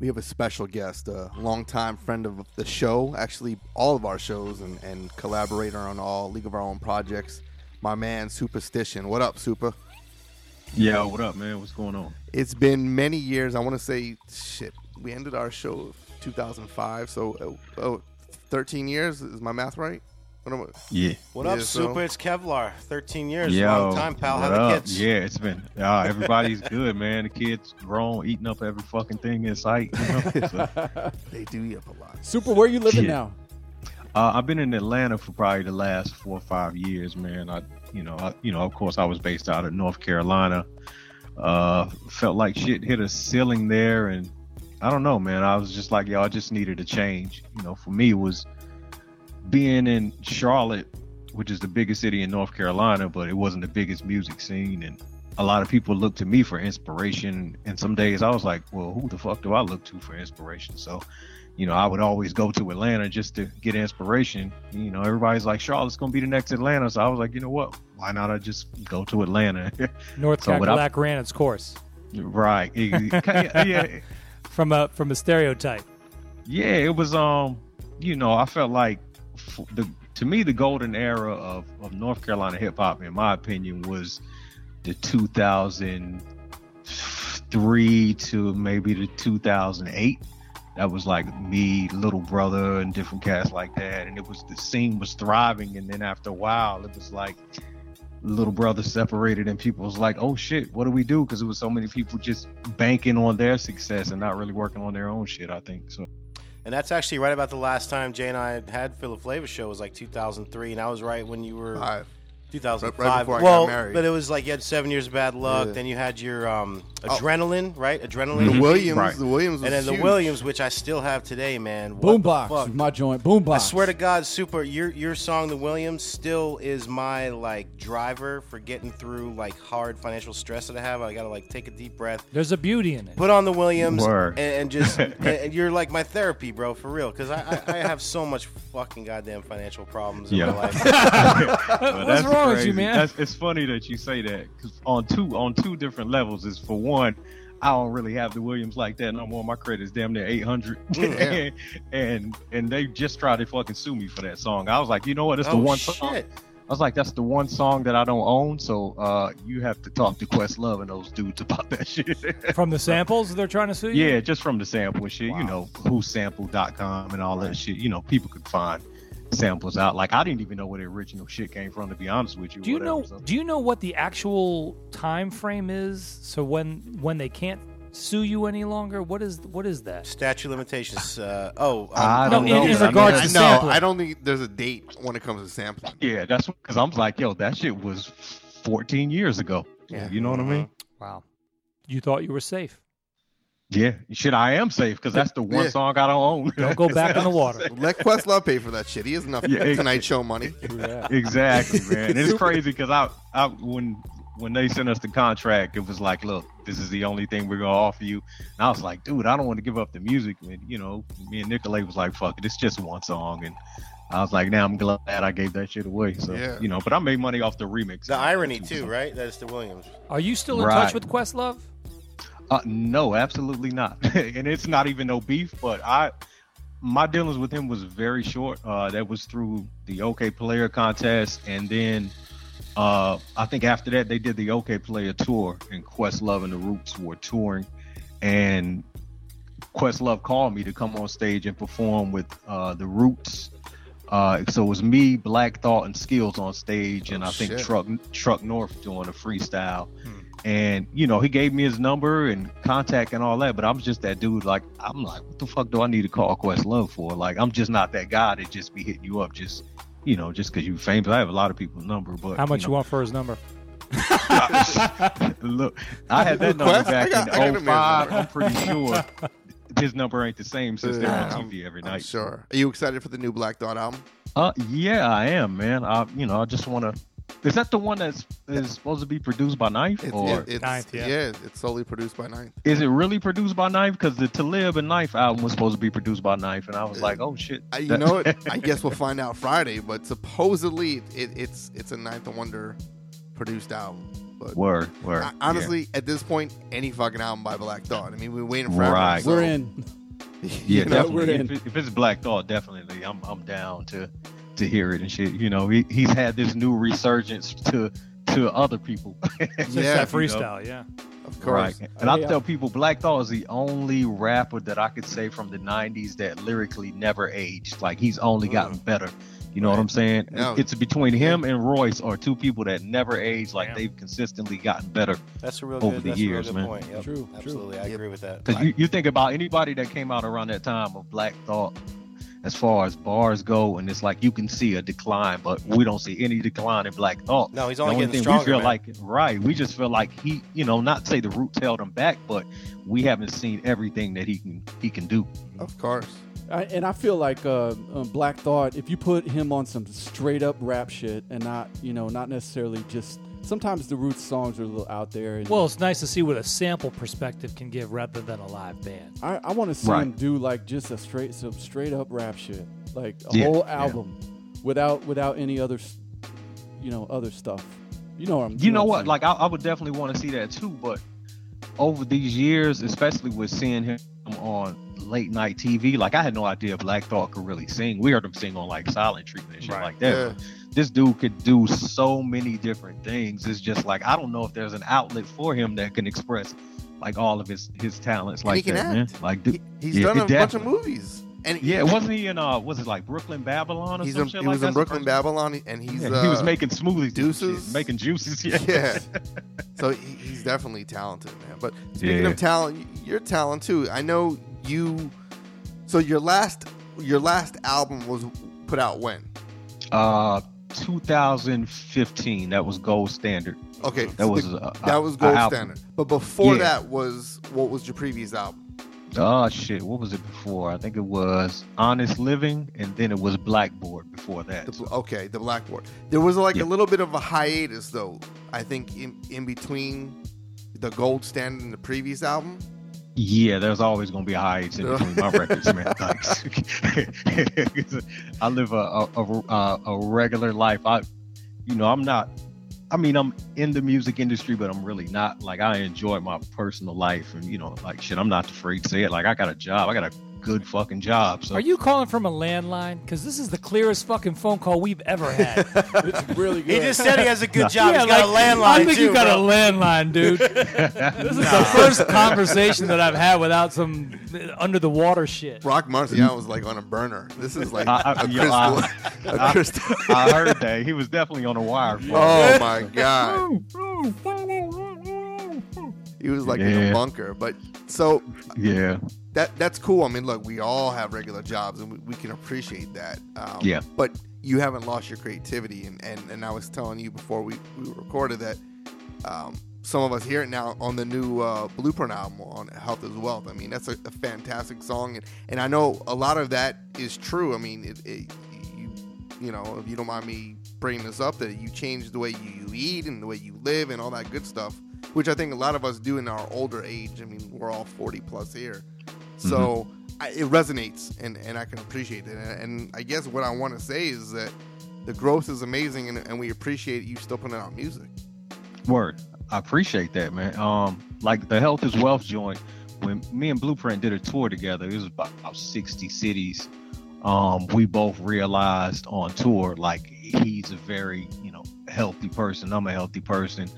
We have a special guest, a longtime friend of the show, actually all of our shows, and, and collaborator on all League of Our Own projects. My man, Supastition. What up, Super? Yeah, what up, man? What's going on? It's been many years. I want to say, shit, we ended our show 2005, so uh, oh, 13 years. Is my math right? What am I- Yeah. What up, Yeah, so- Super? It's Kevlar. 13 years. Yo, Long time, pal. How the kids? Yeah, it's been. Uh, everybody's good, man. The kids grown, eating up every fucking thing in sight. You know? So, They do yip a lot. Super, where you living Yeah. now? uh, I've been in Atlanta for probably the last four or five years, man. I, you know, I, you know, of course, I was based out of North Carolina. Uh, felt like shit hit a ceiling there, and I don't know, man. I was just like, y'all just needed a change. You know, for me, it was being in Charlotte, which is the biggest city in North Carolina, but it wasn't the biggest music scene, and a lot of people looked to me for inspiration. And some days I was like, well, who the fuck do I look to for inspiration? So, you know, I would always go to Atlanta just to get inspiration. You know, everybody's like, Charlotte's gonna be the next Atlanta. So I was like, you know what? Why not I just go to Atlanta? North So what I- ran its course right. yeah, yeah. from a from a stereotype. yeah it was um you know i felt like the to me the golden era of, of north carolina hip-hop in my opinion was the 2003 to maybe the 2008 that was like me little brother and different cats like that. And it was the scene was thriving and then after a while it was like little brother separated and people was like oh shit what do we do? Because it was so many people just banking on their success and not really working on their own shit i think so And that's actually right about the last time Jay and I had Philip Flavor show was like 2003, and I was right when you were Five. 2005. Right- right before I got well, married. but it was like you had seven years of bad luck. Yeah. Then you had your um, Oh. adrenaline, right? Adrenaline. The Williams, Right. the Williams, was and then the. Williams, which I still have today, man. What the Boombox, my joint. Boombox. I swear to God, Super, your your song, The Williams, still is my like driver for getting through like hard financial stress that I have. I gotta like take a deep breath, There's a beauty in it. put on the Williams, and, and just and, and you're like my therapy, bro, for real. Because I, I I have so much fucking goddamn financial problems in Yeah. my life. What's that's wrong with you, man? That's, it's funny that you say that because on two on two different levels is for one, I don't really have the Williams like that no more. My credit's damn near eight hundred, Yeah. and and they just tried to fucking sue me for that song. I was like, you know what? It's the one shit! song. I was like, that's the one song that I don't own. So uh, you have to talk to Questlove and those dudes about that shit. From the samples they're trying to sue you? Yeah, just from the sample shit, Wow. you know, whosample.com and all that shit. You know, people could find samples out. Like I didn't even know where the original shit came from, to be honest with you. Do you whatever, know so- do you know what the actual time frame is? So when when they can't sue you any longer, what is what is that? Statute limitations. Uh, oh, um, I No, don't in- know. in but I mean, to know. sampling. I don't think there's a date when it comes to sampling. Yeah, that's because I'm like, yo, that shit was 14 years ago. Yeah. You know what I mean? Wow. You thought you were safe. Yeah, shit, I am safe because that's the one Yeah. song I don't own. Don't go back in the water. Let Questlove pay for that shit. He has enough Yeah, ex- Tonight Show money. exactly, man. It's crazy because I, I, when when they sent us the contract, it was like, look, this is the only thing we're gonna offer you. And I was like, dude, I don't want to give up the music. And you know, me and Nicolay was like, fuck it, it's just one song. And I was like, now I'm glad I gave that shit away. So Yeah. you know, but I made money off the remix. the irony too, right? That is the Williams. Are you still in Right. touch with Questlove? Uh, no, absolutely not. and it's not even no beef, but I my dealings with him was very short. Uh, that was through the Okayplayer contest, and then uh, I think after that they did the Okayplayer tour, and Questlove and the Roots were touring, and Questlove called me to come on stage and perform with uh, the Roots. Uh, so it was me, Black Thought, and Skills on stage, and Oh, I think. Truck Truck North doing a freestyle. Hmm. And you know, he gave me his number and contact and all that, but I'm just that dude. Like, I'm like, what the fuck do I need to call Questlove for? Like, I'm just not that guy that just be hitting you up just, you know, just because you famous. I have a lot of people's number, but How much you know, want for his number? Look, I had that number back got- I got him in his 05. number. I'm pretty sure his number ain't the same since they're on TV every I'm night. sure. Are you excited for the new Black Thought album? Uh, yeah, I am, man. I, you know, I just want to. Is that the one that's is supposed to be produced by Ninth, It's, or it- it's Ninth, yeah. yeah. it's solely produced by Ninth. is it really produced by Ninth? Because the Talib and Ninth album was supposed to be produced by Ninth, and I was like, oh shit. I, you know what? I guess we'll find out Friday, but supposedly it, it's it's a Ninth Wonder produced album. But Word, word. I- honestly, at this point, any fucking album by Black Thought. I mean, we've been waiting forever. Right. so, We're in. yeah, you know, definitely. we're in. If, it- if it's Black Thought, definitely, I'm I'm down to to hear it and shit. You know, he, he's had this new resurgence to to other people. Yeah, that you know. freestyle, yeah. Of course. Right. And I Yeah. tell people Black Thought is the only rapper that I could say from the 90s that lyrically never aged. Like he's only mm. gotten better. You know what I'm saying? No. It's between him and Royce are two people that never age. Like Damn. they've consistently gotten better. That's a real Over good. the that's years, a real man. good point. Yep. True, true. Absolutely, I Yep. agree with that. Because you, you think about anybody that came out around that time of Black Thought, as far as bars go, and it's like you can see a decline, but we don't see any decline in Black Thought. No, he's The only only getting thing we feel man. like, right? We just feel like he, you know, not say the roots held him back, but we haven't seen everything that he can he can do. Of course. I, and I feel like uh, uh, Black Thought, if you put him on some straight up rap shit and not, you know, not necessarily just. Sometimes the Roots songs are a little out there. And Well, it's nice to see what a sample perspective can give rather than a live band. I, I want to see Right. him do like just a straight, some straight up rap shit, like a Yeah, whole yeah. album, without without any other, you know, other stuff. You know what I'm. You know I'm what? saying. Like I, I would definitely want to see that too. But over these years, especially with seeing him on late night TV, like I had no idea Black Thought could really sing. We heard him sing on like Silent Treatment and shit Right. like that. Yeah. This dude could do so many different things. It's just like I don't know if there's an outlet for him that can express like all of his his talents like he can that, man. Like, dude, He, he's Yeah, done a bunch of movies. And yeah, wasn't he in uh, was it like Brooklyn Babylon or he's some in, he like was that? in Brooklyn Babylon, and he's Yeah, uh, he was making smoothies, shit, making juices. Yeah, yeah. So he, he's definitely talented, man. But speaking Yeah. of talent, you're talent too. I know you. So your last your last album was put out when? Uh, 2015. That was gold standard. Okay, That so was the- a, that was gold standard. But before Yeah. that was what was your previous album? Oh shit! What was it before? I think it was Honest Living, and then it was Blackboard before that. The, okay, the Blackboard. There was like Yeah. a little bit of a hiatus though. I think in in between the gold standard and the previous album. Yeah, there's always gonna be a hiatus in between my records, man. Like, I live a a, a a a regular life. I, you know, I'm not. I mean, I'm in the music industry, but I'm really not. Like, I enjoy my personal life, and you know, like shit. I'm not afraid to say it. Like, I got a job. I got a good fucking job. So Are you calling from a landline? Because this is the clearest fucking phone call we've ever had. it's really good. He just said he has a good job. Yeah, He's got a landline I think too. you got bro. a landline, dude. this is the first conversation that I've had without some under the water shit. Roc Marciano was like on a burner. This is like I- I- a yo, crystal. I- a crystal. I heard that he was definitely on a wire. for it. oh my god, he was like in a bunker. But so Yeah, that that's cool. I mean, look, we all have regular jobs, and we, we can appreciate that. Um, Yeah. But you haven't lost your creativity, and and, and I was telling you before we, we recorded that um, some of us hear it now on the new uh, Blueprint album on Health is Wealth. I mean, that's a, a fantastic song, and, and I know a lot of that is true. I mean, it, it, you you know, if you don't mind me bringing this up, that you change the way you, you eat and the way you live and all that good stuff, which I think a lot of us do in our older age. I mean, we're all forty plus here, so I, it resonates, and, and I can appreciate it. And, and I guess what I want to say is that the growth is amazing, and, and we appreciate you still putting out music. Word. I appreciate that, man. Um, like the Health is Wealth joint, when me and Blueprint did a tour together, it was about, about 60 cities. Um, we both realized on tour, like he's a very, you know, healthy person. I'm a healthy person.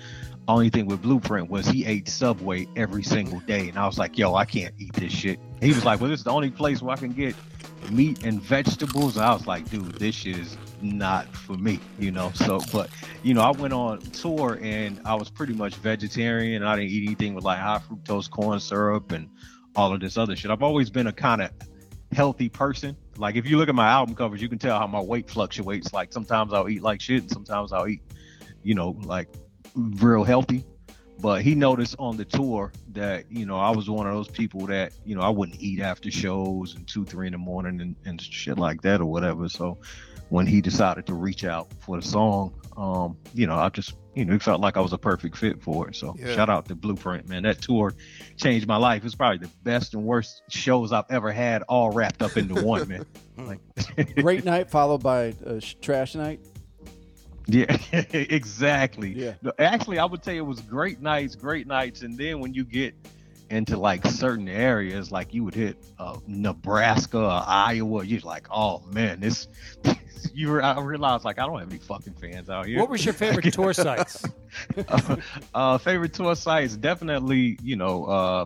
Only thing with Blueprint was he ate Subway every single day. And I was like, yo, I can't eat this shit. He was like, well, this is the only place where I can get meat and vegetables. I was like, dude, this shit is not for me, you know. So, but you know, I went on tour and I was pretty much vegetarian. And I didn't eat anything with like high fructose corn syrup and all of this other shit. I've always been a kind of healthy person. Like if you look at my album covers, you can tell how my weight fluctuates. Like sometimes I'll eat like shit, and sometimes I'll eat, you know, like real healthy. But he noticed on the tour that, you know, I was one of those people that, you know, I wouldn't eat after shows and two, three in the morning and, and shit like that or whatever. So when he decided to reach out for the song, um, you know, I just, you know, it felt like I was a perfect fit for it. So Yeah. shout out to Blueprint, man. That tour changed my life. It's probably the best and worst shows I've ever had, all wrapped up into one, man. Like, Great night followed by sh- trash night. Yeah, exactly. Yeah. No, Actually, I would tell you it was great nights, great nights, and then when you get into like certain areas, like you would hit uh, Nebraska or Iowa, you're like, oh man, this. you I realized like I don't have any fucking fans out here. What was your favorite tour sites? uh, uh, favorite tour sites? Definitely, you know, uh,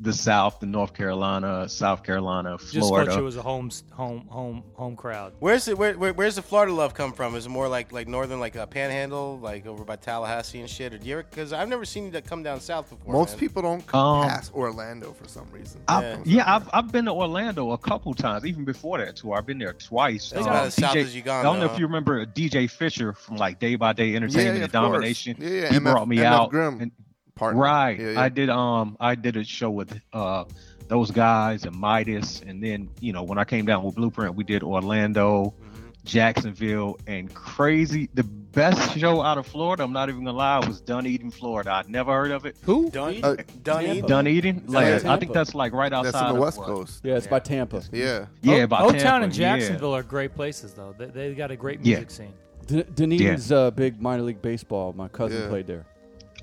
the South, the North Carolina, South Carolina, Just Florida. thought you was a home home home home crowd. Where's it? Where, where, where's the Florida love come from? Is it more like like northern, like a Panhandle, like over by Tallahassee and shit? Or do you ever? Because I've never seen you that come down south before. Most man. people don't Um, pass Orlando for some reason. I've, Yeah. yeah, I've, I've been to Orlando a couple times, even before that tour. I've been there twice. That's Uh, about as south as you gone, I don't know if you remember DJ Fisher from like Day by Day Entertainment yeah, and of course. Domination. Yeah, yeah. He MF brought me MF out. Grimm and- partner. right. Yeah, yeah. I did um I did a show with uh those guys and Midas, and then you know when I came down with Blueprint, we did Orlando, Mhm. Jacksonville, and crazy. The best show out of Florida, I'm not even gonna lie, was Dunedin, Florida. I'd never heard of it. Who? Dun, Uh, Dunedin. Dunedin, like Yeah, I think that's like right outside That's in the of West what? Coast. Yeah, it's by Tampa. Yeah. Yeah, O- about O Town Tampa, and yeah. Jacksonville are great places though. They, they got a great Yeah. music scene. D- Dunedin's uh, big minor league baseball. My cousin Yeah. played there.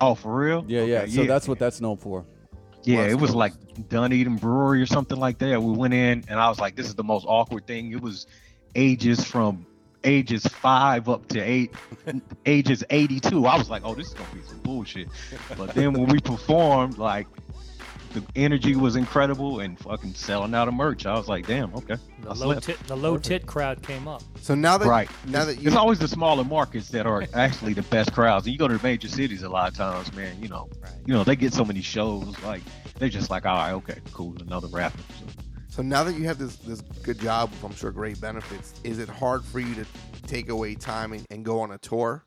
Oh, for real? Yeah, yeah. Okay, So that's what that's known for. Yeah, West it was Coast. like Dunedin Brewery or something like that. We went in, and I was like, "This is the most awkward thing." It was ages from ages five up to eight, ages eighty-two. I was like, "Oh, this is gonna be some bullshit." But then when we performed, like the energy was incredible and fucking selling out of merch. I was like, "Damn, okay." The I low slept. tit the low tit crowd came up. So now that Right. now that you It's always the smaller markets that are actually the best crowds. And you go to the major cities a lot of times, man. You know, Right. you know they get so many shows. Like they're just like, all right, okay, cool, another rapper. So, So now that you have this this good job with I'm sure great benefits, is it hard for you to take away time and, and go on a tour?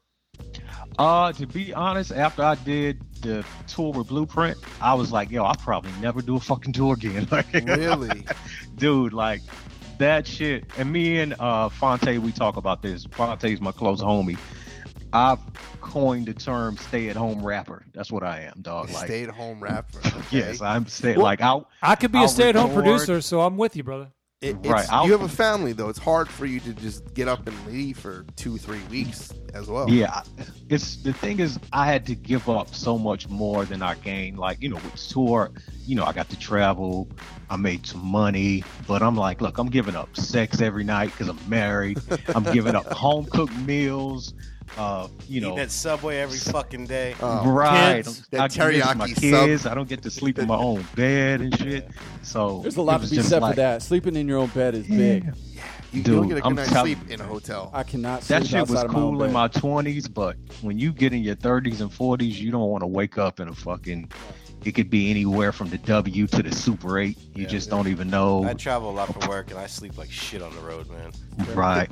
uh, to be honest, after I did the tour with Blueprint, I was like, yo, I'll probably never do a fucking tour again. Like, Really? dude, like that shit. And me and uh Phonte, we talk about this. Phonte's my close homie. I've coined the term "stay at home rapper." That's what I am, dog. Like, Stay at home rapper. Okay. yes, I'm stay Well, like out. I could be I'll a stay at home producer, so I'm with you, brother. It, Right, you have a family though. It's hard for you to just get up and leave for two, three weeks as well. Yeah, it's the thing is I had to give up so much more than I gained. Like you know, with tour, you know, I got to travel, I made some money, but I'm like, look, I'm giving up sex every night because I'm married. I'm giving up home cooked meals. Uh, you know, Eating at Subway every fucking day. Oh, right? kids. That I miss my teriyaki sub. kids. I don't get to sleep in my own bed and shit. So There's a it lot was to be just said like, for that. Sleeping in your own bed is big. you, you don't get a good I'm night's telling sleep in a hotel. I cannot That sleep shit was outside of my own cool in bed. my 20s, but when you get in your 30s and 40s, you don't want to wake up in a fucking. It could be anywhere from the W to the Super 8. You Yeah, just yeah. don't even know. I travel a lot for work, and I sleep like shit on the road, man. Right.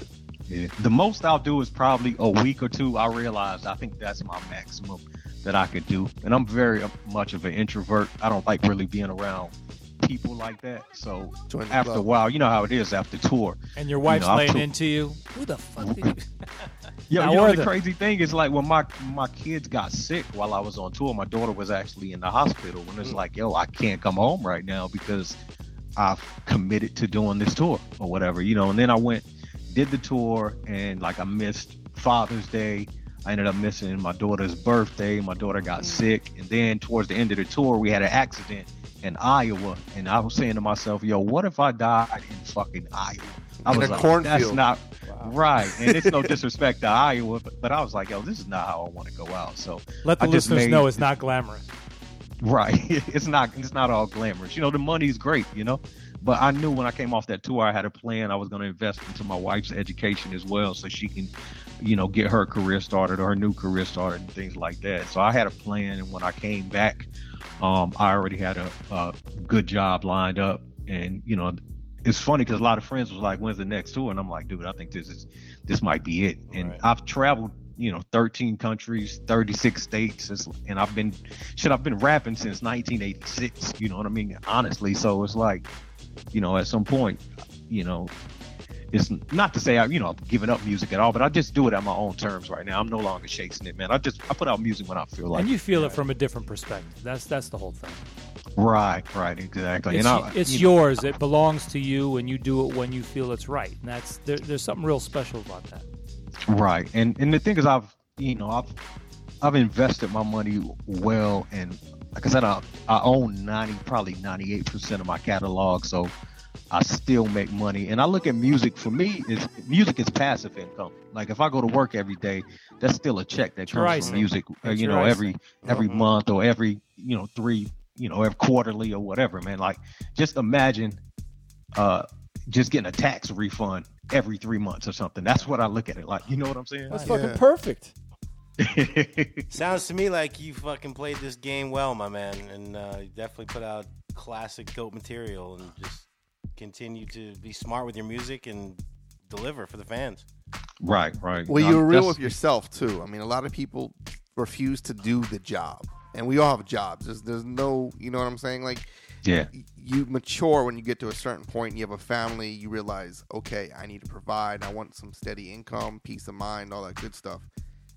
Yeah. The most I'll do is probably a week or two. I realized I think that's my maximum that I could do. And I'm very uh, much of an introvert. I don't like really being around people like that. So after a while, you know how it is after tour. And your wife's know, laying took- into you. Who the fuck did you? Yeah, you know where the the- crazy thing is like when my my kids got sick while I was on tour, my daughter was actually in the hospital, and it's Mm. like, yo, I can't come home right now because I've committed to doing this tour or whatever, you know. And then I went, did the tour, and like I missed Father's Day. I ended up missing my daughter's birthday. My daughter got mm. sick, and then towards the end of the tour, we had an accident in Iowa, and I was saying to myself, yo, what if I died in fucking Iowa? I In was a like, cornfield. that's not Wow. Right, and it's no disrespect to Iowa, but, but I was like, yo, this is not how I want to go out. So, Let the I just listeners made- know it's not glamorous. Right, it's not it's not all glamorous. You know, the money's great, you know, but I knew when I came off that tour, I had a plan. I was going to invest into my wife's education as well, so she can, you know, get her career started or her new career started and things like that. So I had a plan, and when I came back, um, I already had a, a good job lined up, and you know. It's funny because a lot of friends was like, "When's the next tour?" And I'm like, "Dude, I think this is this might be it." And Right. I've traveled, you know, 13 countries, 36 states, it's- and I've been, shit, I've been rapping since 1986. You know what I mean? Honestly, so it's like, you know, at some point, you know, it's not to say I, you know, I'm giving up music at all, but I just do it on my own terms right now. I'm no longer chasing it, man. I just I put out music when I feel like. and you feel Yeah. it from a different perspective. That's that's the whole thing. Right, right, exactly. It's, and I, it's you know, yours. It belongs to you, and you do it when you feel it's right. And that's there, there's something real special about that. Right, and and the thing is, I've you know I've I've invested my money well, and like I said, I I own ninety probably ninety eight percent of my catalog, so I still make money. And I look at music for me is music is passive income. Like if I go to work every day, that's still a check that comes Right. from music. Uh, you know, every every Mhm. month or every you know three you know every quarterly or whatever. Man, like just imagine uh just getting a tax refund every three months or something. That's what I look at it like. You know what I'm saying? That's Yeah. fucking perfect. Sounds to me like you fucking played this game well, my man, and uh, you definitely put out classic dope material, and just continue to be smart with your music and deliver for the fans. right, right. Well, No, you were real that's- with yourself too. I mean, a lot of people refuse to do the job, and we all have jobs. There's, there's no, you know what I'm saying? Like, Yeah, you mature when you get to a certain point. You have a family. You realize, okay, I need to provide. I want some steady income, peace of mind, all that good stuff.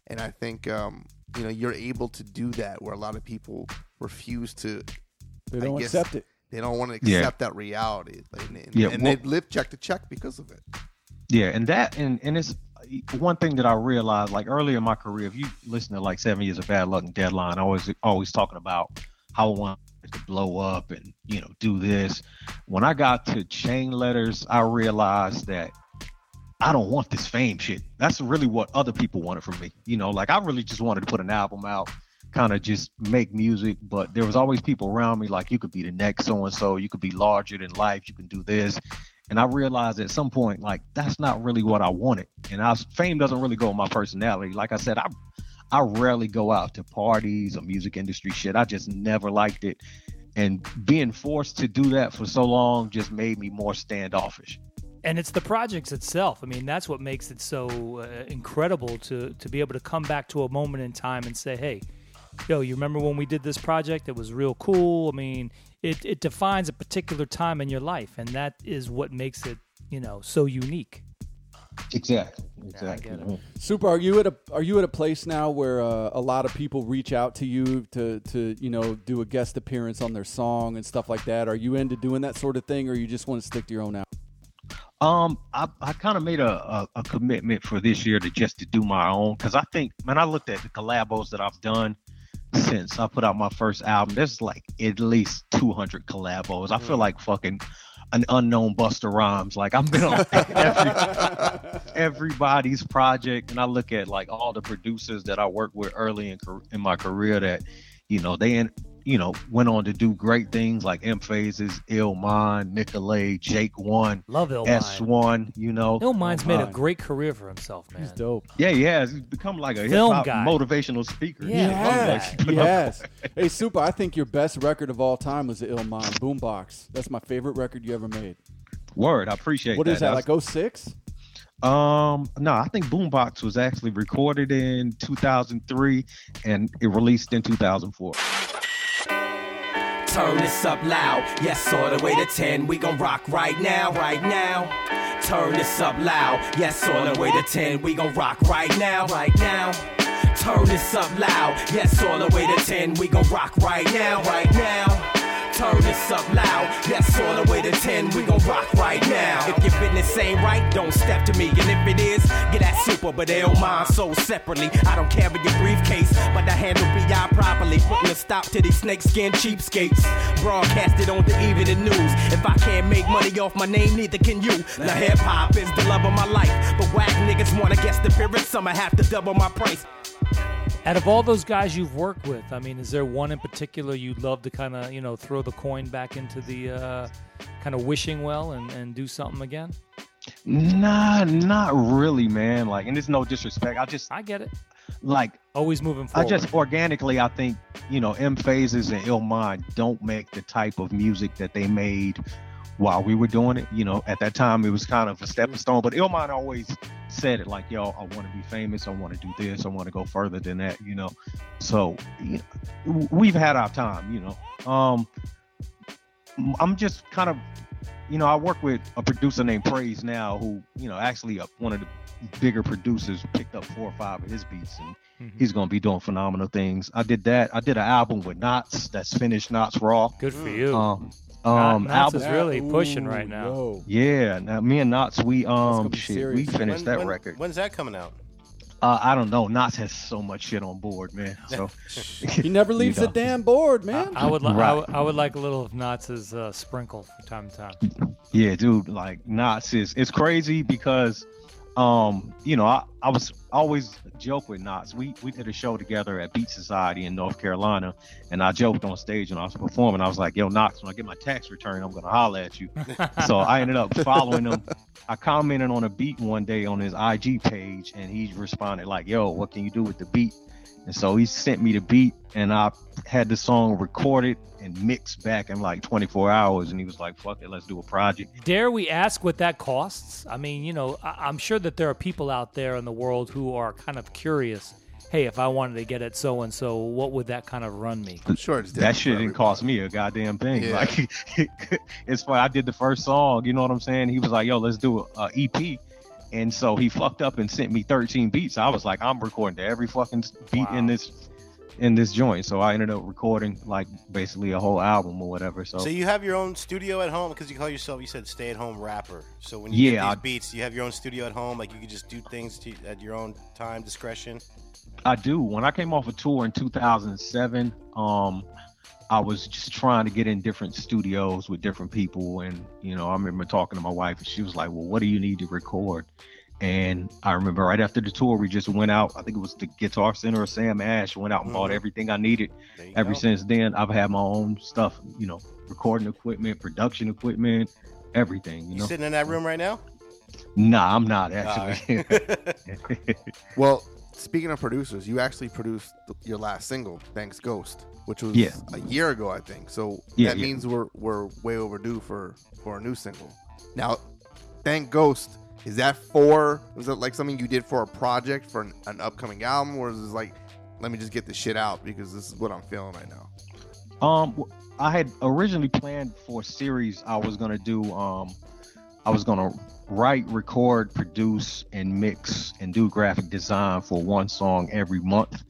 And I think, um, you know, you're able to do that where a lot of people refuse to. They don't guess- accept it. They don't want to Yeah. accept that reality, and, and, Yeah, and well- they live check to check because of it. yeah, and that and and it's one thing that I realized. Like earlier in my career, if you listen to like Seven Years of Bad Luck and Deadline, I was always talking about how I to blow up and you know do this. When I got to Chain Letters, I realized that I don't want this fame shit. That's really what other people wanted from me. You know, like I really just wanted to put an album out, kind of just make music. But there was always people around me like you could be the next so and so, you could be larger than life, you can do this. And I realized at some point, like that's not really what I wanted. And I fame doesn't really go with my personality. Like I said, I I rarely go out to parties or music industry shit. I just never liked it. And being forced to do that for so long just made me more standoffish. and it's the projects itself. I mean, that's what makes it so uh, incredible to to be able to come back to a moment in time and say, "Hey, yo, you remember when we did this project? It was real cool." I mean, it it defines a particular time in your life, and that is what makes it, you know, so unique. Exactly. I get it. Super. Are you at a Are you at a place now where uh, a lot of people reach out to you to to you know do a guest appearance on their song and stuff like that? Are you into doing that sort of thing, or you just want to stick to your own album? Um, I, I kind of made a, a, a commitment for this year to just to do my own because I think, man, I looked at the collabos that I've done since I put out my first album. There's like at least 200 collabos. I feel like fucking an unknown Busta Rhymes. Like I've been on every, everybody's project, and I look at like all the producers that I worked with early in in my career that, you know, they in, you know went on to do great things like M-Phazes, Illmind, Nicolay, Jake One. Love Illmind. S1, you know. Illmind's made a great career for himself, man. He's dope. Yeah, yeah, he's become like a hip Film hop guy. motivational speaker. Yeah, he I has. He has. hey, Super. I think your best record of all time was the Illmind Boombox. That's my favorite record you ever made. Word, I appreciate What that. is that? That's- Like 06? Um, no, I think Boombox was actually recorded in 2003 and it released in 2004. Turn this up loud, yes, all the way to 10. We gon' rock right now, right now. Turn this up loud, yes, all the way to 10. We gon' rock right now, right now. Turn this up loud, yes, all the way to 10. We gon' rock right now, right now. Turn this up loud, yes, all the way to 10. We gon' rock right now. If your business ain't right, don't step to me. And if it is, get that super, but they don't mind sold separately. I don't care carry your briefcase, but I handle BI properly. Putting a stop to these snakeskin cheapskates. Broadcasted on the evening news. If I can't make money off my name, neither can you. Now hip hop is the love of my life. But whack niggas wanna guess the appearance, I'ma have to double my price. Out of all those guys you've worked with, I mean, is there one in particular you'd love to kind of, you know, throw the coin back into the uh, kind of wishing well and, and do something again? Nah, not really, man. Like, and it's no disrespect. I just I get it. like Always moving forward. I just organically, I think you know, M-Phazes and Illmind don't make the type of music that they made while we were doing it. You know, at that time it was kind of a stepping stone. But Illmind always said it like, "Yo, I want to be famous. I want to do this. I want to go further than that." You know, so you know, we've had our time. You know, um, I'm just kind of, you know, I work with a producer named Praise now, who you know, actually uh, one of the bigger producers picked up four or five of his beats and Mhm. he's gonna be doing phenomenal things. I did that. I did an album with Nottz that's finished Nottz Raw. Good for you. Um, Knot- um, Nottz is really Ooh, pushing right now. yo. Yeah, now me and Nottz, we um shit, serious. we finished When- that when- record. When's that coming out? Uh, I don't know. Nottz has so much shit on board, man. So He never leaves You the damn board, man. I would, li- I Right. would, I would like a little of Nottz's uh, sprinkle from time to time. yeah, dude, like Nottz is it's crazy because um, you know, I, I was always joke with Nottz. We we did a show together at Beat Society in North Carolina, and I joked on stage when I was performing. I was like, "Yo, Nottz, when I get my tax return, I'm gonna holler at you." so I ended up following him. I commented on a beat one day on his IG page, and he responded like, "Yo, what can you do with the beat?" And so he sent me the beat, and I had the song recorded and mixed back in like 24 hours. And he was like, "Fuck it, let's do a project." Dare we ask what that costs? I mean, you know, I- I'm sure that there are people out there in the world who are kind of curious. Hey, if I wanted to get at so and so, what would that kind of run me? I'm sure it's that shit didn't cost me a goddamn thing. Yeah. Like it's funny. I did the first song. You know what I'm saying? He was like, "Yo, let's do a, a EP." And so he fucked up and sent me 13 beats. I was like, I'm recording to every fucking beat in this in this joint. So I ended up recording like basically a whole album or whatever. So, So you have your own studio at home because you call yourself, you said, stay-at-home rapper. So when you Yeah, get I- beats, you have your own studio at home, like you could just do things to, at your own time, discretion. I do. When I came off a tour in 2007, um, I was just trying to get in different studios with different people, and you know, I remember talking to my wife, and she was like, "Well, what do you need to record?" And I remember right after the tour, we just went out. I think it was the Guitar Center or Sam Ash. Went out and bought Mhm. everything I needed. Ever go. since then, I've had my own stuff. You know, recording equipment, production equipment, everything. You You know, sitting in that room right now? nah, I'm not actually. right. Well, speaking of producers, you actually produced your last single, "Thanks Ghost," which was Yeah. a year ago, I think. So Yeah, that yeah. means we're we're way overdue for for a new single. Now, "Thank Ghost" is that for? Was it like something you did for a project for an, an upcoming album, or is it like, let me just get this shit out because this is what I'm feeling right now? Um, I had originally planned for a series I was gonna do. Um, I was gonna write, record, produce, and mix and do graphic design for one song every month.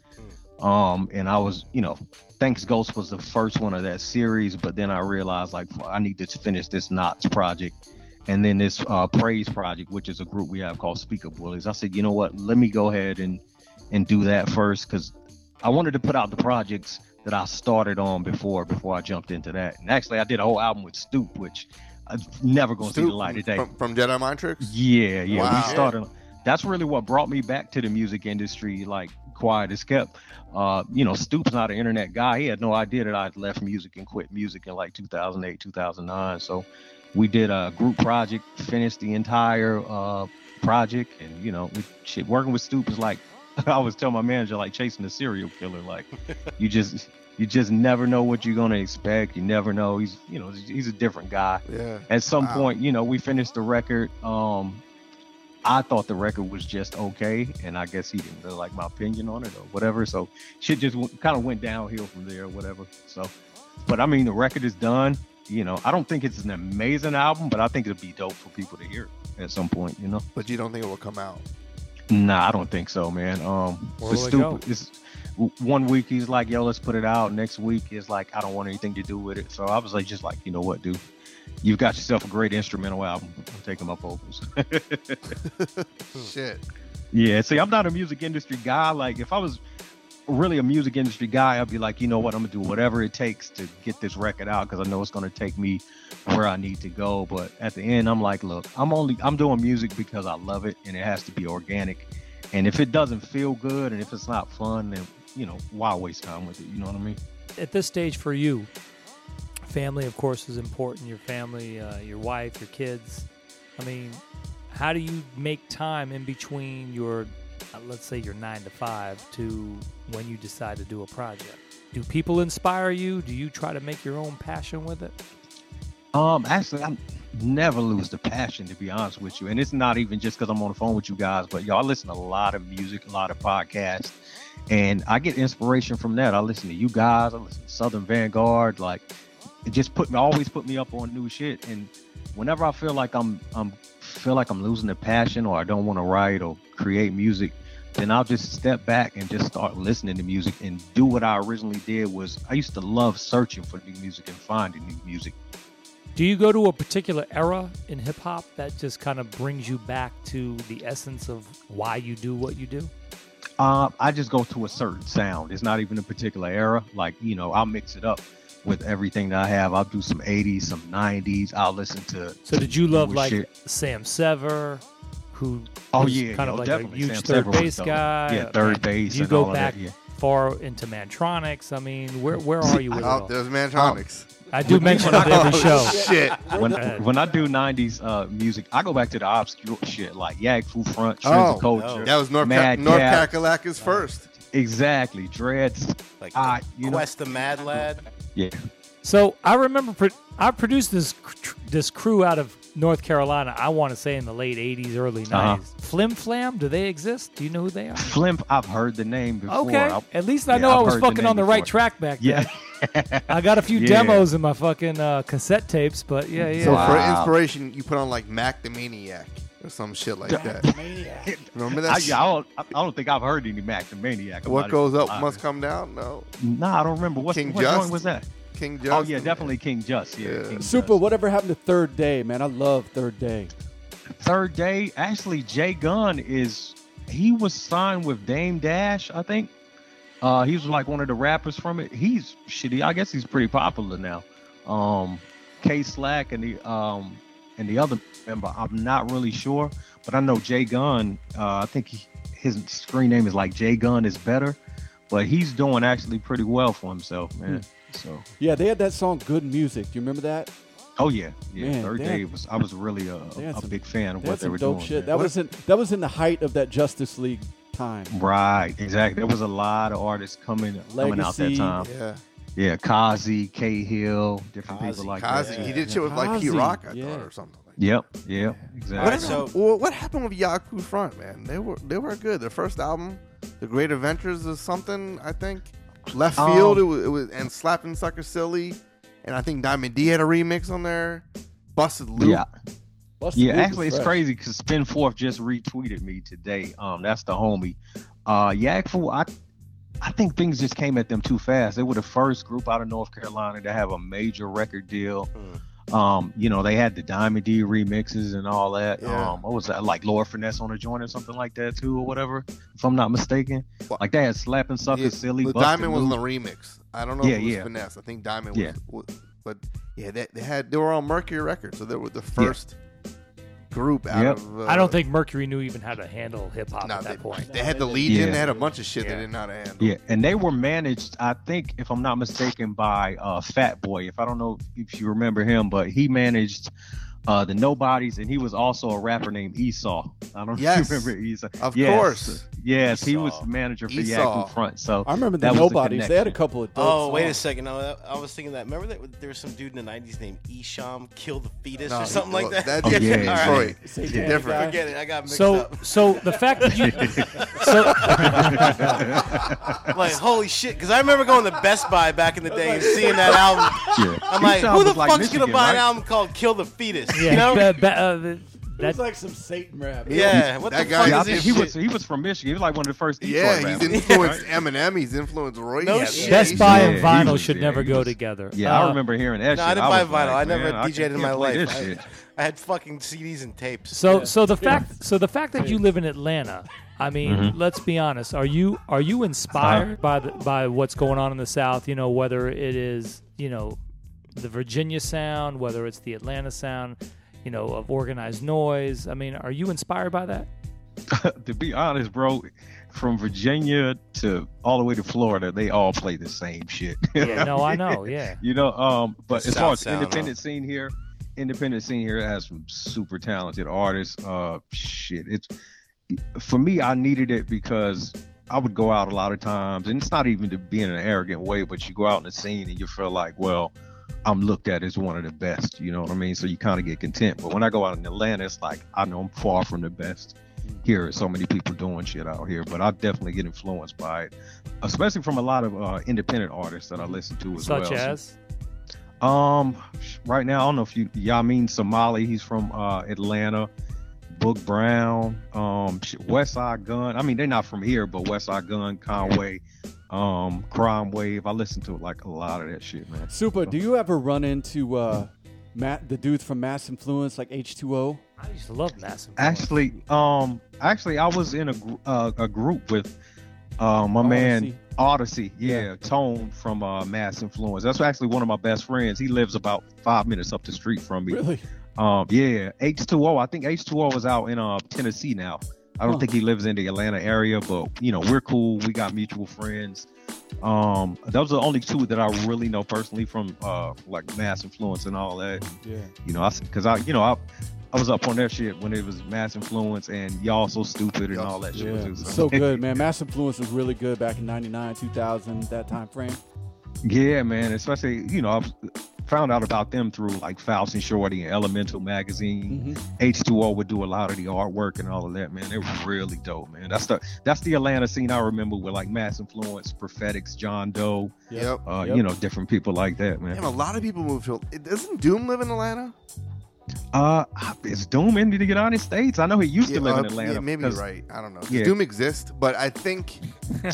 Um, and I was, you know, Thanks Ghost was the first one of that series, but then I realized like I need to finish this Nottz project. And then this uh, Praise project, which is a group we have called Speaker Bullies. I said, you know what? Let me go ahead and and do that first because I wanted to put out the projects that I started on before before I jumped into that. And actually, I did a whole album with Stoupe, which I'm never going to see the light of day. from, from Jedi Mind Tricks. Yeah, yeah. Wow. We started. That's really what brought me back to the music industry. Like quiet as kept. Uh, you know, Stoupe's not an internet guy. He had no idea that I'd left music and quit music in like 2008, 2009. So we did a group project, finished the entire uh, project, and you know, we, shit, working with Stoupe is like I always tell my manager, like chasing a serial killer. Like you just you just never know what you're gonna expect. You never know. He's you know he's a different guy Yeah. at some Wow. point, you know, we finished the record. Um, I thought the record was just okay, and I guess he didn't really like my opinion on it or whatever. So shit just w- kind of went downhill from there or whatever. So, but I mean, the record is done. You know, I don't think it's an amazing album, but I think it'd be dope for people to hear at some point. You know, But you don't think it will come out? nah, I don't think so, man. Um, Where the will it go? stupid. It's, one week he's like, "Yo, let's put it out." Next week is like, "I don't want anything to do with it." So I was like, just like, you know what, dude, you've got yourself a great instrumental album. I'm taking my vocals. Shit. yeah, see, I'm not a music industry guy. Like, if I was really a music industry guy, I'd be like, you know what, I'm gonna do whatever it takes to get this record out because I know it's gonna take me where I need to go. But at the end, I'm like, look, I'm only I'm doing music because I love it and it has to be organic. And if it doesn't feel good and if it's not fun, then you know, why waste time with it? You know what I mean? At this stage for you, family, of course, is important. Your family, uh, your wife, your kids. I mean, how do you make time in between your, uh, let's say, your nine to five to when you decide to do a project? Do people inspire you? Do you try to make your own passion with it? Um, actually, I never lose the passion to be honest with you, and it's not even just because I'm on the phone with you guys, but y'all listen to a lot of music, a lot of podcasts, and I get inspiration from that. I listen to you guys, I listen to Southern Vanguard, like it just put me always put me up on new shit. And whenever I feel like I'm I'm feel like I'm losing the passion or I don't want to write or create music, then I'll just step back and just start listening to music and do what I originally did was I used to love searching for new music and finding new music Do you go to a particular era in hip hop that just kind of brings you back to the essence of why you do what you do? Uh, I just go to a certain sound. It's not even a particular era. Like you know, I'll mix it up with everything that I have. I'll do some '80s, some '90s. I'll listen to. So did you love like shit. Sam Sever, who Oh was yeah, kind yo, of like a huge Sam third Sever was bass dope. guy? Yeah, third bass. You and go all back that, yeah. far into Mantronix. I mean, where where are you with it Oh, all? there's Mantronix. I do mention it every show. Shit. when when I do '90s uh, music, I go back to the obscure shit like Yaggfu Front, Oh, Trends of Culture. That was North, Ca- Mad North Gap. Kakalaka's first. Exactly, Dreads. Like Ah, you know- Quest the Mad Lad. Yeah, So I remember pro- I produced this cr- this crew out of North Carolina. I want to say in the late '80s, early '90s. Uh-huh. Flim Flam, do they exist? Do you know who they are? Flimp. I've heard the name before. Okay, I- at least I yeah, know I I've was heard the fucking on the right track back then. Yeah, I got a few Yeah. demos in my fucking uh, cassette tapes, but yeah, yeah. So for inspiration, you put on like Mac the Maniac or some shit like that. Remember that? I, shit? I, don't, I don't think I've heard any Mac the Maniac. What goes even up lying. must come down. No, Nah, I don't remember. What, King what Just? joint was that? King Just. Oh yeah, definitely King Just. Yeah, Yeah. King Super. Just. Whatever happened to Third Day, man? I love Third Day. Third day, actually, Jay Gunn is he was signed with Dame Dash, I think. Uh, he was like one of the rappers from it. He's shitty. I guess he's pretty popular now. Um, K Slack and the um and the other member, I'm not really sure, but I know Jay Gunn. Uh, I think he, his screen name is like Jay Gunn is better, but he's doing actually pretty well for himself, man. So, Yeah, they had that song "Good Music." Do you remember that? oh yeah, yeah. Man, Third day had- was I was really a, they a some- big fan of They had what they some were dope doing. shit. man. That was in that was in the height of that Justice League time. Right, exactly. There was a lot of artists coming coming out that time. Yeah, Yeah, Kazi, Cahill, different Kazi, people like Kazi. that. He did shit with like P Kazi, Rock, I yeah. thought, or something. Like Yep, yep, that. exactly. What, Alright, happened, so- well, what happened with Yaggfu Front, man? They were they were good. Their first album, The Great Adventures, is something I think. Left Um, Field, it, was, it was and Slapping Sucker Silly, and I think Diamond D had a remix on there. Busted Loop. yeah, Busted yeah. Loop Actually, it's fresh. crazy because Spin Forth just retweeted me today. Um, that's the homie. Uh, Yaggfu, I, I think things just came at them too fast. They were the first group out of North Carolina to have a major record deal. Hmm. Um, you know, they had the Diamond D remixes and all that. Yeah. Um, what was that? Like Lord Finesse on a joint or something like that too, or whatever. If I'm not mistaken. What? Like they had slapping sucker Yeah, silly. The Diamond was the remix. I don't know Yeah, if it was yeah. finesse. I think Diamond Yeah. was, was but yeah, they, they had they were on Mercury Records, so they were the first group out Yep. of. Uh, I don't think Mercury knew even how to handle hip hop no, at they, that point. they had the Legion. Yeah. They had a bunch of shit Yeah. they didn't know how to handle. Yeah, and they were managed, I think, if I'm not mistaken, by uh, Fat Boy. If I don't know if you remember him, but he managed uh, the Nobodies, and he was also a rapper named Esau. I don't Yes. remember Esau. Of Yes. course. Yes, he was the manager for Esau. Yaggfu Front. So I remember the that was Nobodies. They had a couple of. Dope Oh, wait a second. No, I was thinking that. Remember that there was some dude in the '90s named Esham, kill the fetus No, or something well, like that. That's Oh, yeah, yeah. Detroit. Satanic Yeah, different. guy. Forget it. I got mixed So, up. so the fact that you, so Like, holy shit! Because I remember going to Best Buy back in the day and seeing that album. Yeah. I'm like, Esau who the was like fuck's gonna buy right? an album called "Kill the Fetus"? yeah, You know? ba- ba- uh, the- It was that like some Satan rap. Yeah. What That the guy- fuck Yeah, is think he was he was from Michigan. He was like one of the first Detroit Yeah, he's rappers. influenced Eminem. He's influenced Roy. No Yeah, shit. Best he's- Buy Yeah, and vinyl was- should yeah, never he go was- together. Yeah, Uh, I remember hearing that No, shit. I didn't buy was vinyl. I never man, I DJ'd can't in my life. this I, shit. I had fucking CDs and tapes. So Yeah. so the fact so the fact that you live in Atlanta, I mean, Mm-hmm. let's be honest. Are you are you inspired by the, by what's going on in the South? You know, whether it is you know the Virginia sound, whether it's the Atlanta sound, you know, of organized noise. I mean, are you inspired by that? to be honest, bro, from Virginia to all the way to Florida, they all play the same shit. Yeah, no, I know. Yeah, You know, um, but The as far as sound, independent scene here, independent scene here has some super talented artists. Uh, shit, it's for me. I needed it because I would go out a lot of times, and it's not even to be in an arrogant way, but you go out in the scene and you feel like, well, I'm looked at as one of the best. You know what I mean? So you kind of get content. But when I go out in Atlanta, it's like I know I'm far from the best. Here, so many people doing shit out here, but I definitely get influenced by it, especially from a lot of uh, independent artists that I listen to as such well. So- as um, right now I don't know if you Yamin Semali. He's from uh, Atlanta. Boog Brown, um, Westside Gunn. I mean, they're not from here, but Westside Gunn, Conway, um, Crime Wave. I listen to like a lot of that shit, man. Super. Do you ever run into uh, Matt, the dudes from Mass Influence, like H2O. I used to love Massive. Actually, um, actually, I was in a gr- uh, a group with uh, my Oh, man Odyssey. Odyssey. Yeah, Yeah. Tone from uh, Mass Influence. That's actually one of my best friends. He lives about five minutes up the street from me. Really? Um, yeah, H2O. I think H2O is out in uh Tennessee now. I don't Huh. think he lives in the Atlanta area, but you know we're cool. We got mutual friends. Um, those are the only two that I really know personally from uh like Mass Influence and all that. Yeah. You know, I because I you know I I was up on their shit when it was Mass Influence and y'all so stupid and Y'all that shit. Yeah. too, So good, man. Mass Influence was really good back in 99, 2000, that time frame. Yeah, man. Especially, you know, I found out about them through like Faust and Shortee and Elemental magazine. Mm-hmm. H2O would do a lot of the artwork and all of that, man. They were really dope, man. That's the that's the Atlanta scene I remember with like Mass Influence, Prophetics, John Doe, Yep. uh, Yep. you know, different people like that, man. Damn, a lot of people move to. Doesn't Doom live in Atlanta? Uh, is Doom in the United States? I know he used to live uh, in Atlanta. yeah, maybe you're right. I don't know. Does Yeah. Doom exist, but I think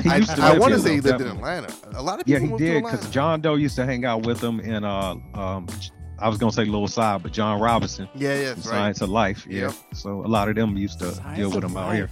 He I, I want to say he though, lived in. Atlanta. A lot of people. Yeah, he did because John Doe used to hang out with him and uh um I was gonna say Lil Sci, but John Robinson, yeah, yeah, that's right. Scienz of Life. Yeah. Yep. So a lot of them used to Scienz deal with of him out here.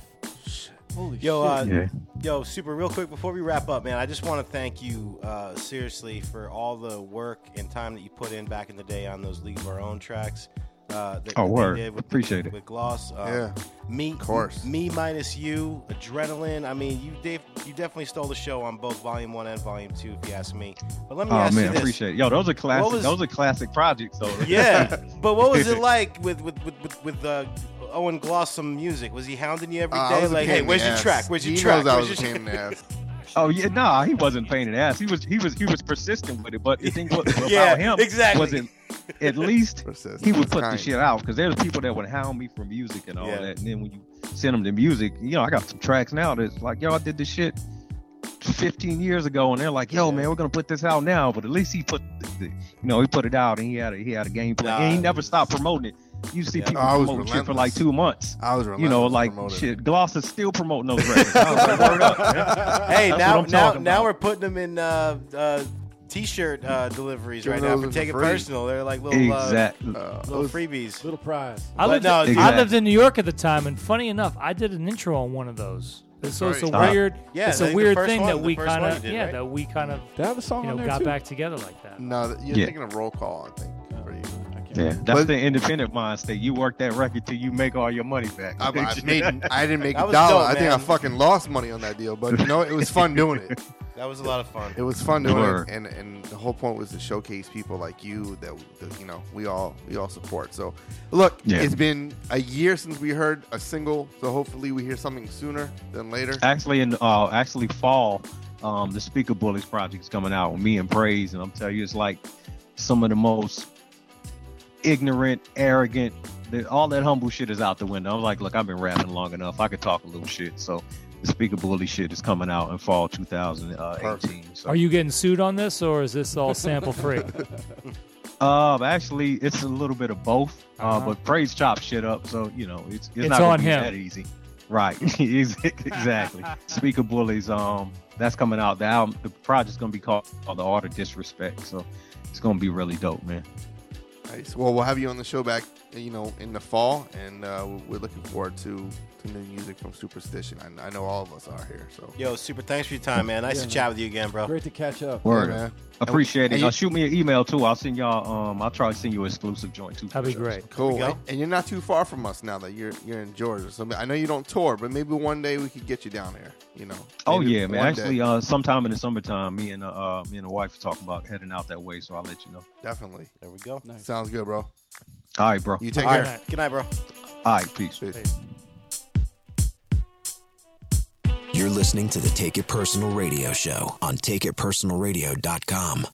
Holy Yo, uh. Yeah. Yo, super real quick before we wrap up, man. I just want to thank you uh, seriously for all the work and time that you put in back in the day on those League of Our Own tracks. Uh, that, Oh, that they word. did with, Appreciate it. with Gloss. Uh, Yeah. me, Of course. me minus you, Adrenaline. I mean, you Dave, you definitely stole the show on both Volume One and Volume Two, if you ask me. But let me Oh ask man, you this. appreciate it. Yo, those are classic. was- those are classic projects, though. Yeah, but what was it like with with with with, with uh, Owen Gloss some music? Was he hounding you every Uh, day? like, hey, in the where's your ass. track? Where's your He track? knows I Where's was a your pain in the ass. Oh yeah, nah, he wasn't pain in the ass. He was he was he was persistent with it. But the thing was, about Yeah, him exactly. was it at least Persistent. he would It's put the shit out because there's people that would hound me for music and all Yeah. that. And then when you send them the music, you know, I got some tracks now that's like, yo, I did this shit 15 years ago, and they're like, yo, man, we're gonna put this out now. But at least he put, the, the- you know, he put it out and he had a he had a game plan. Nah, and he never stopped promoting it. You see Yeah. people Oh, I was promoting shit for like two months. I was You know, like promoting. shit. Gloss is still promoting those records. Like, up. Hey, That's now now now about. we're putting them in uh, uh, t-shirt uh, deliveries Giving right now for for Take It free. Personal. They're like little uh, Exactly. Uh, little freebies. Little prize. I lived, no, in, I lived in New York at the time, and funny enough, I did an intro on one of those. So it's a Right. Weird, Yeah, it's I a think the weird thing one- that we kind of, did, yeah, right? that we kind of, They have a song you on know, got too. back together like that. No, you're Yeah. thinking of roll call. I think. For you. I can't Yeah, that's But- the independent mindset. You work that record till you make all your money back. I, I made. I didn't make a dollar. dope, I think I fucking lost money on that deal, but you know, it was fun doing it. That was a lot of fun. It was fun doing Word. it, and and the whole point was to showcase people like you that, that you know we all we all support. So, look, Yeah. it's been a year since we heard a single, so hopefully we hear something sooner than later. actually in uh actually fall um the speaker bullies project is coming out with me and praise and i'm telling you it's like some of the most ignorant arrogant all that humble shit is out the window. I'm like look i've been rapping long enough. I could talk a little shit. So the speaker bully shit is coming out in fall 2018 so. Are you getting sued on this, or is this all sample free? uh actually it's a little bit of both. Uh Uh-huh. but praise chop shit up so you know it's it's, It's not gonna on be him. that easy. Right. Exactly. Speaker bullies um that's coming out. The album the project's gonna be called, called the art of disrespect so it's gonna be really dope man Nice. Well, we'll have you on the show back, you know, in the fall, and uh, we're looking forward to to new music from Supastition. I, I know all of us are here. So, Yo, super. Thanks for your time, man. Nice Yeah, to man. chat with you again, bro. Great to catch up. Word. Yeah, man. appreciate And it you- uh, shoot me an email too i'll send y'all um i'll try to send you an exclusive joint too That'd be great. Cool. we go. And, and you're not too far from us now that you're you're in Georgia. So I know you don't tour, but maybe one day we could get you down there. You know. oh yeah man actually uh sometime in the summertime me and uh, uh me and the wife are talking about heading out that way so i'll let you know definitely There we go. Nice. sounds good, bro. all right bro You take All care. right. Good night, bro. all right peace Peace. You're listening to the Take It Personal Radio Show on TakeItPersonalRadio.com.